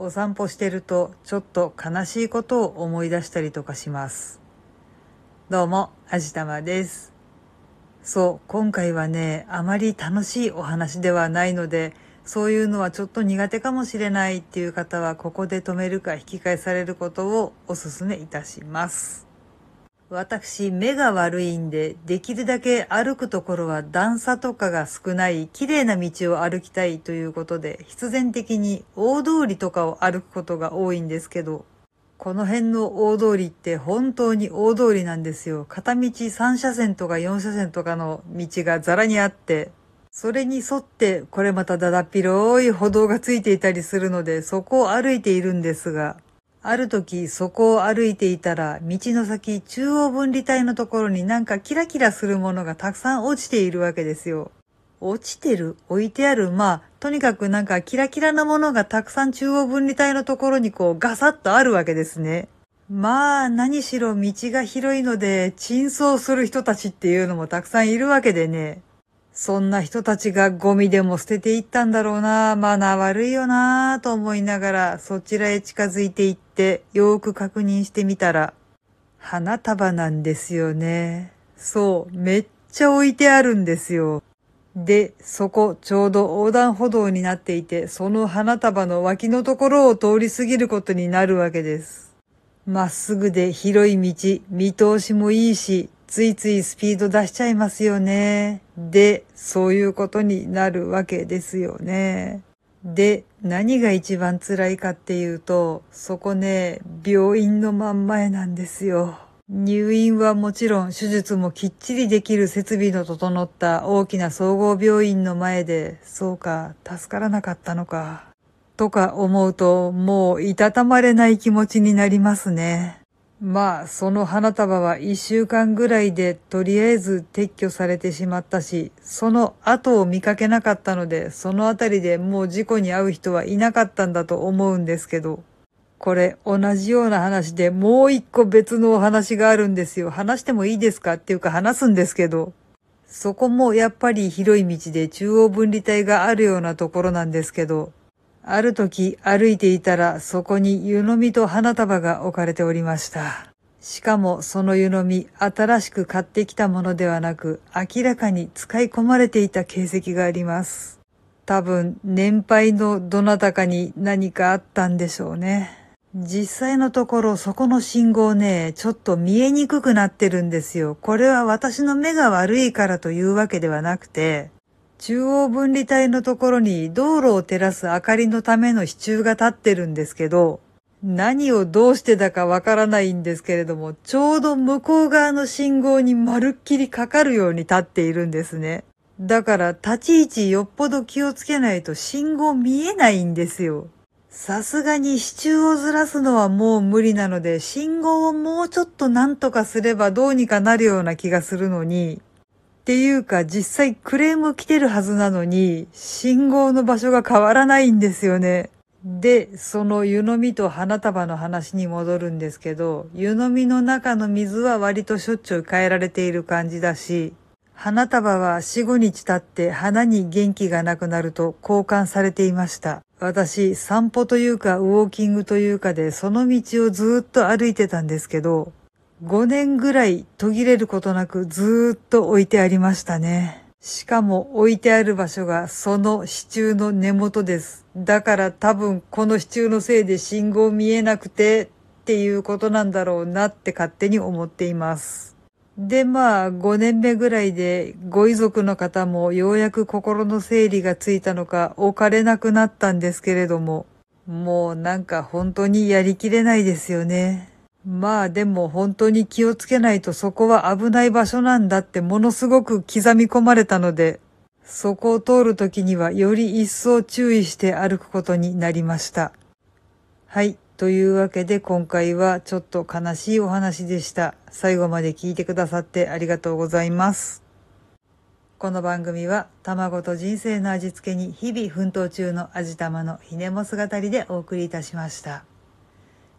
お散歩してるとちょっと悲しいことを思い出したりとかします。どうも、あじたまです。そう、今回はね、あまり楽しいお話ではないので、そういうのはちょっと苦手かもしれないっていう方は、ここで止めるか引き返されることをお勧めいたします。私、目が悪いんで、できるだけ歩くところは段差とかが少ない綺麗な道を歩きたいということで、必然的に大通りとかを歩くことが多いんですけど、この辺の大通りって本当に大通りなんですよ。片道3車線とか4車線とかの道がザラにあって、それに沿ってこれまただだっ広い歩道がついていたりするので、そこを歩いているんですが、ある時そこを歩いていたら道の先中央分離帯のところになんかキラキラするものがたくさん落ちているわけですよ。落ちてる置いてあるまあ、とにかくなんかキラキラなものがたくさん中央分離帯のところにこうガサッとあるわけですね。まあ、何しろ道が広いので、沈葬する人たちっていうのもたくさんいるわけでね。そんな人たちがゴミでも捨てていったんだろうな、マナー悪いよなと思いながらそちらへ近づいていってよーく確認してみたら、花束なんですよね。そう、めっちゃ置いてあるんですよ。で、そこちょうど横断歩道になっていて、その花束の脇のところを通り過ぎることになるわけです。まっすぐで広い道、見通しもいいし、ついついスピード出しちゃいますよね。で、そういうことになるわけですよね。で、何が一番辛いかっていうと、そこね、病院の真ん前なんですよ。入院はもちろん手術もきっちりできる設備の整った大きな総合病院の前で、そうか、助からなかったのか。とか思うと、もういたたまれない気持ちになりますね。まあ、その花束は一週間ぐらいでとりあえず撤去されてしまったし、その後を見かけなかったので、そのあたりでもう事故に遭う人はいなかったんだと思うんですけど、これ同じような話でもう一個別のお話があるんですよ。話してもいいですかっていうか話すんですけど、そこもやっぱり広い道で中央分離帯があるようなところなんですけど、ある時歩いていたらそこに湯飲みと花束が置かれておりました。しかもその湯飲み新しく買ってきたものではなく明らかに使い込まれていた形跡があります。多分年配のどなたかに何かあったんでしょうね。実際のところそこの信号ね、ちょっと見えにくくなってるんですよ。これは私の目が悪いからというわけではなくて、中央分離帯のところに道路を照らす明かりのための支柱が立ってるんですけど、何をどうしてだかわからないんですけれども、ちょうど向こう側の信号にまるっきりかかるように立っているんですね。だから立ち位置よっぽど気をつけないと信号見えないんですよ。さすがに支柱をずらすのはもう無理なので、信号をもうちょっと何とかすればどうにかなるような気がするのに、っていうか実際クレーム来てるはずなのに、信号の場所が変わらないんですよね。で、その湯飲みと花束の話に戻るんですけど、湯飲みの中の水は割としょっちゅう変えられている感じだし、花束は4、5日経って花に元気がなくなると交換されていました。私、散歩というかウォーキングというかでその道をずっと歩いてたんですけど、5年ぐらい途切れることなくずっと置いてありましたね。しかも置いてある場所がその支柱の根元です。だから多分この支柱のせいで信号見えなくてっていうことなんだろうなって勝手に思っています。でまあ5年目ぐらいでご遺族の方もようやく心の整理がついたのか置かれなくなったんですけれども、もうなんか本当にやりきれないですよね。まあでも本当に気をつけないとそこは危ない場所なんだってものすごく刻み込まれたので、そこを通るときにはより一層注意して歩くことになりました。はい。というわけで今回はちょっと悲しいお話でした。最後まで聞いてくださってありがとうございます。この番組は卵と人生の味付けに日々奮闘中の味玉のひねも姿りでお送りいたしました。